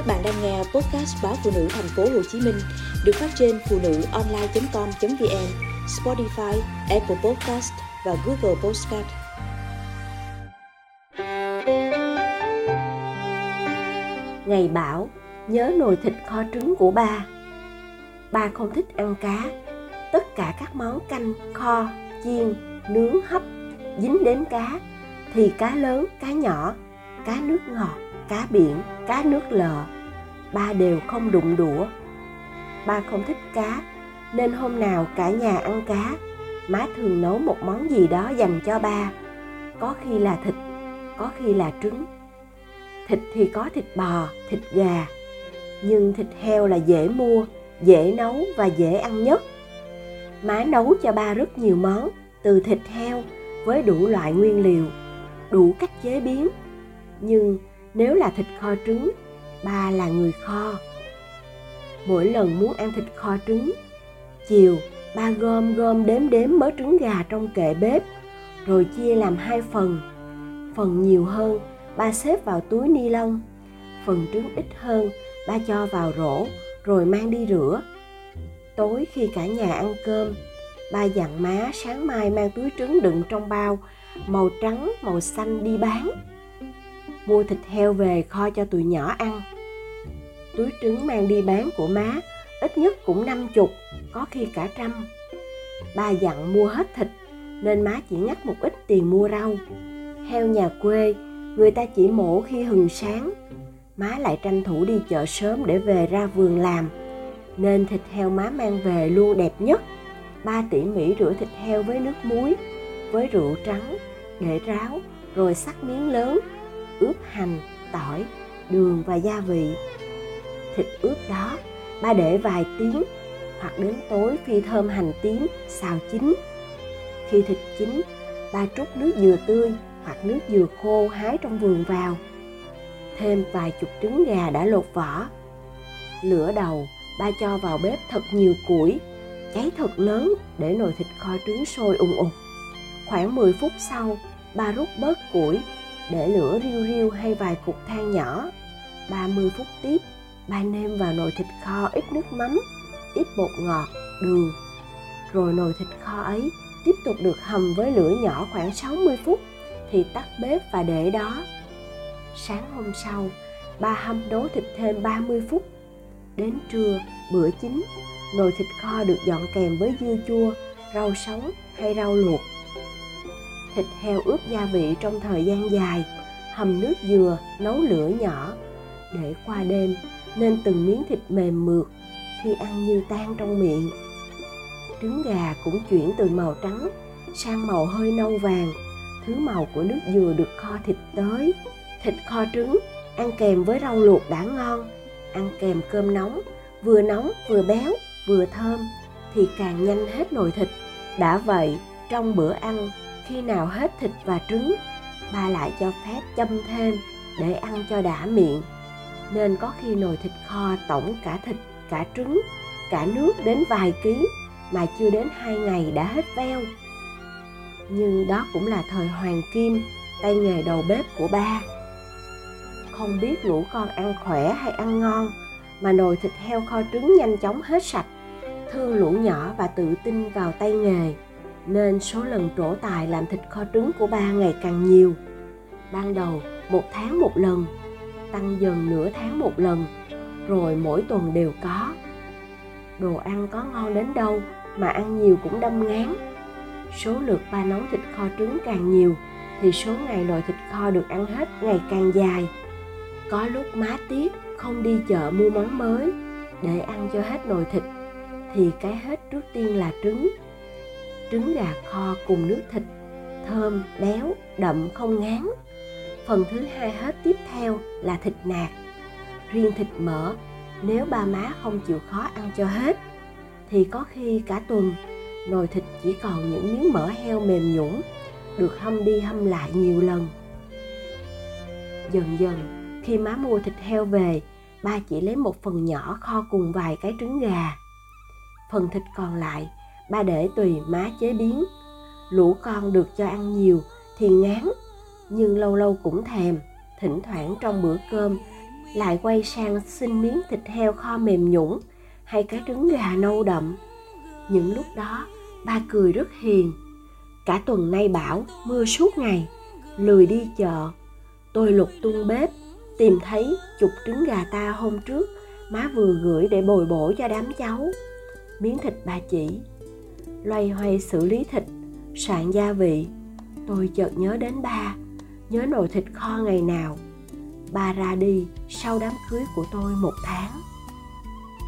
Các bạn đang nghe podcast báo phụ nữ thành phố Hồ Chí Minh được phát trên phụ nữ online.com.vn, Spotify, Apple Podcast và Google Podcast. Ngày bảo nhớ nồi thịt kho trứng của ba. Ba không thích ăn cá. Tất cả các món canh, kho, chiên, nướng, hấp dính đến cá thì cá lớn, cá nhỏ, cá nước ngọt cá biển, cá nước lợ, ba đều không đụng đũa. Ba không thích cá, nên hôm nào cả nhà ăn cá, má thường nấu một món gì đó dành cho ba. Có khi là thịt, có khi là trứng. Thịt thì có thịt bò, thịt gà, nhưng thịt heo là dễ mua, dễ nấu và dễ ăn nhất. Má nấu cho ba rất nhiều món, từ thịt heo với đủ loại nguyên liệu, đủ cách chế biến. Nhưng nếu là thịt kho trứng, ba là người kho. Mỗi lần muốn ăn thịt kho trứng, chiều, ba gom gom đếm đếm mớ trứng gà trong kệ bếp, rồi chia làm hai phần. Phần nhiều hơn, ba xếp vào túi ni lông. Phần trứng ít hơn, ba cho vào rổ, rồi mang đi rửa. Tối khi cả nhà ăn cơm, ba dặn má sáng mai mang túi trứng đựng trong bao, màu trắng, màu xanh đi bán mua thịt heo về kho cho tụi nhỏ ăn. Túi trứng mang đi bán của má, ít nhất cũng năm chục, có khi cả trăm. Ba dặn mua hết thịt, nên má chỉ ngắt một ít tiền mua rau. Heo nhà quê, người ta chỉ mổ khi hừng sáng. Má lại tranh thủ đi chợ sớm để về ra vườn làm. Nên thịt heo má mang về luôn đẹp nhất. Ba tỉ mỉ rửa thịt heo với nước muối, với rượu trắng, để ráo, rồi sắc miếng lớn ướp hành, tỏi, đường và gia vị. Thịt ướp đó, ba để vài tiếng hoặc đến tối phi thơm hành tím, xào chín. Khi thịt chín, ba trút nước dừa tươi hoặc nước dừa khô hái trong vườn vào. Thêm vài chục trứng gà đã lột vỏ. Lửa đầu, ba cho vào bếp thật nhiều củi, cháy thật lớn để nồi thịt kho trứng sôi ùng ục. Khoảng 10 phút sau, ba rút bớt củi để lửa riu riu hay vài cục than nhỏ. 30 phút tiếp, ba nêm vào nồi thịt kho ít nước mắm, ít bột ngọt, đường. Rồi nồi thịt kho ấy tiếp tục được hầm với lửa nhỏ khoảng 60 phút thì tắt bếp và để đó. Sáng hôm sau, ba hâm nấu thịt thêm 30 phút. Đến trưa, bữa chính, nồi thịt kho được dọn kèm với dưa chua, rau sống hay rau luộc thịt heo ướp gia vị trong thời gian dài, hầm nước dừa, nấu lửa nhỏ. Để qua đêm, nên từng miếng thịt mềm mượt, khi ăn như tan trong miệng. Trứng gà cũng chuyển từ màu trắng sang màu hơi nâu vàng. Thứ màu của nước dừa được kho thịt tới. Thịt kho trứng, ăn kèm với rau luộc đã ngon. Ăn kèm cơm nóng, vừa nóng, vừa béo, vừa thơm, thì càng nhanh hết nồi thịt. Đã vậy, trong bữa ăn khi nào hết thịt và trứng, ba lại cho phép châm thêm để ăn cho đã miệng. Nên có khi nồi thịt kho tổng cả thịt, cả trứng, cả nước đến vài ký mà chưa đến hai ngày đã hết veo. Nhưng đó cũng là thời hoàng kim, tay nghề đầu bếp của ba. Không biết lũ con ăn khỏe hay ăn ngon, mà nồi thịt heo kho trứng nhanh chóng hết sạch, thương lũ nhỏ và tự tin vào tay nghề nên số lần trổ tài làm thịt kho trứng của ba ngày càng nhiều. Ban đầu một tháng một lần, tăng dần nửa tháng một lần, rồi mỗi tuần đều có. Đồ ăn có ngon đến đâu mà ăn nhiều cũng đâm ngán. Số lượt ba nấu thịt kho trứng càng nhiều thì số ngày nồi thịt kho được ăn hết ngày càng dài. Có lúc má tiếc không đi chợ mua món mới để ăn cho hết nồi thịt thì cái hết trước tiên là trứng trứng gà kho cùng nước thịt, thơm, béo, đậm không ngán. Phần thứ hai hết tiếp theo là thịt nạc. Riêng thịt mỡ, nếu ba má không chịu khó ăn cho hết, thì có khi cả tuần, nồi thịt chỉ còn những miếng mỡ heo mềm nhũn, được hâm đi hâm lại nhiều lần. Dần dần, khi má mua thịt heo về, ba chỉ lấy một phần nhỏ kho cùng vài cái trứng gà. Phần thịt còn lại ba để tùy má chế biến. Lũ con được cho ăn nhiều thì ngán, nhưng lâu lâu cũng thèm, thỉnh thoảng trong bữa cơm lại quay sang xin miếng thịt heo kho mềm nhũng hay cái trứng gà nâu đậm. Những lúc đó, ba cười rất hiền. Cả tuần nay bảo, mưa suốt ngày, lười đi chợ. Tôi lục tung bếp, tìm thấy chục trứng gà ta hôm trước, má vừa gửi để bồi bổ cho đám cháu. Miếng thịt bà chỉ loay hoay xử lý thịt soạn gia vị. Tôi chợt nhớ đến ba, nhớ nồi thịt kho ngày nào. Ba ra đi sau đám cưới của tôi một tháng.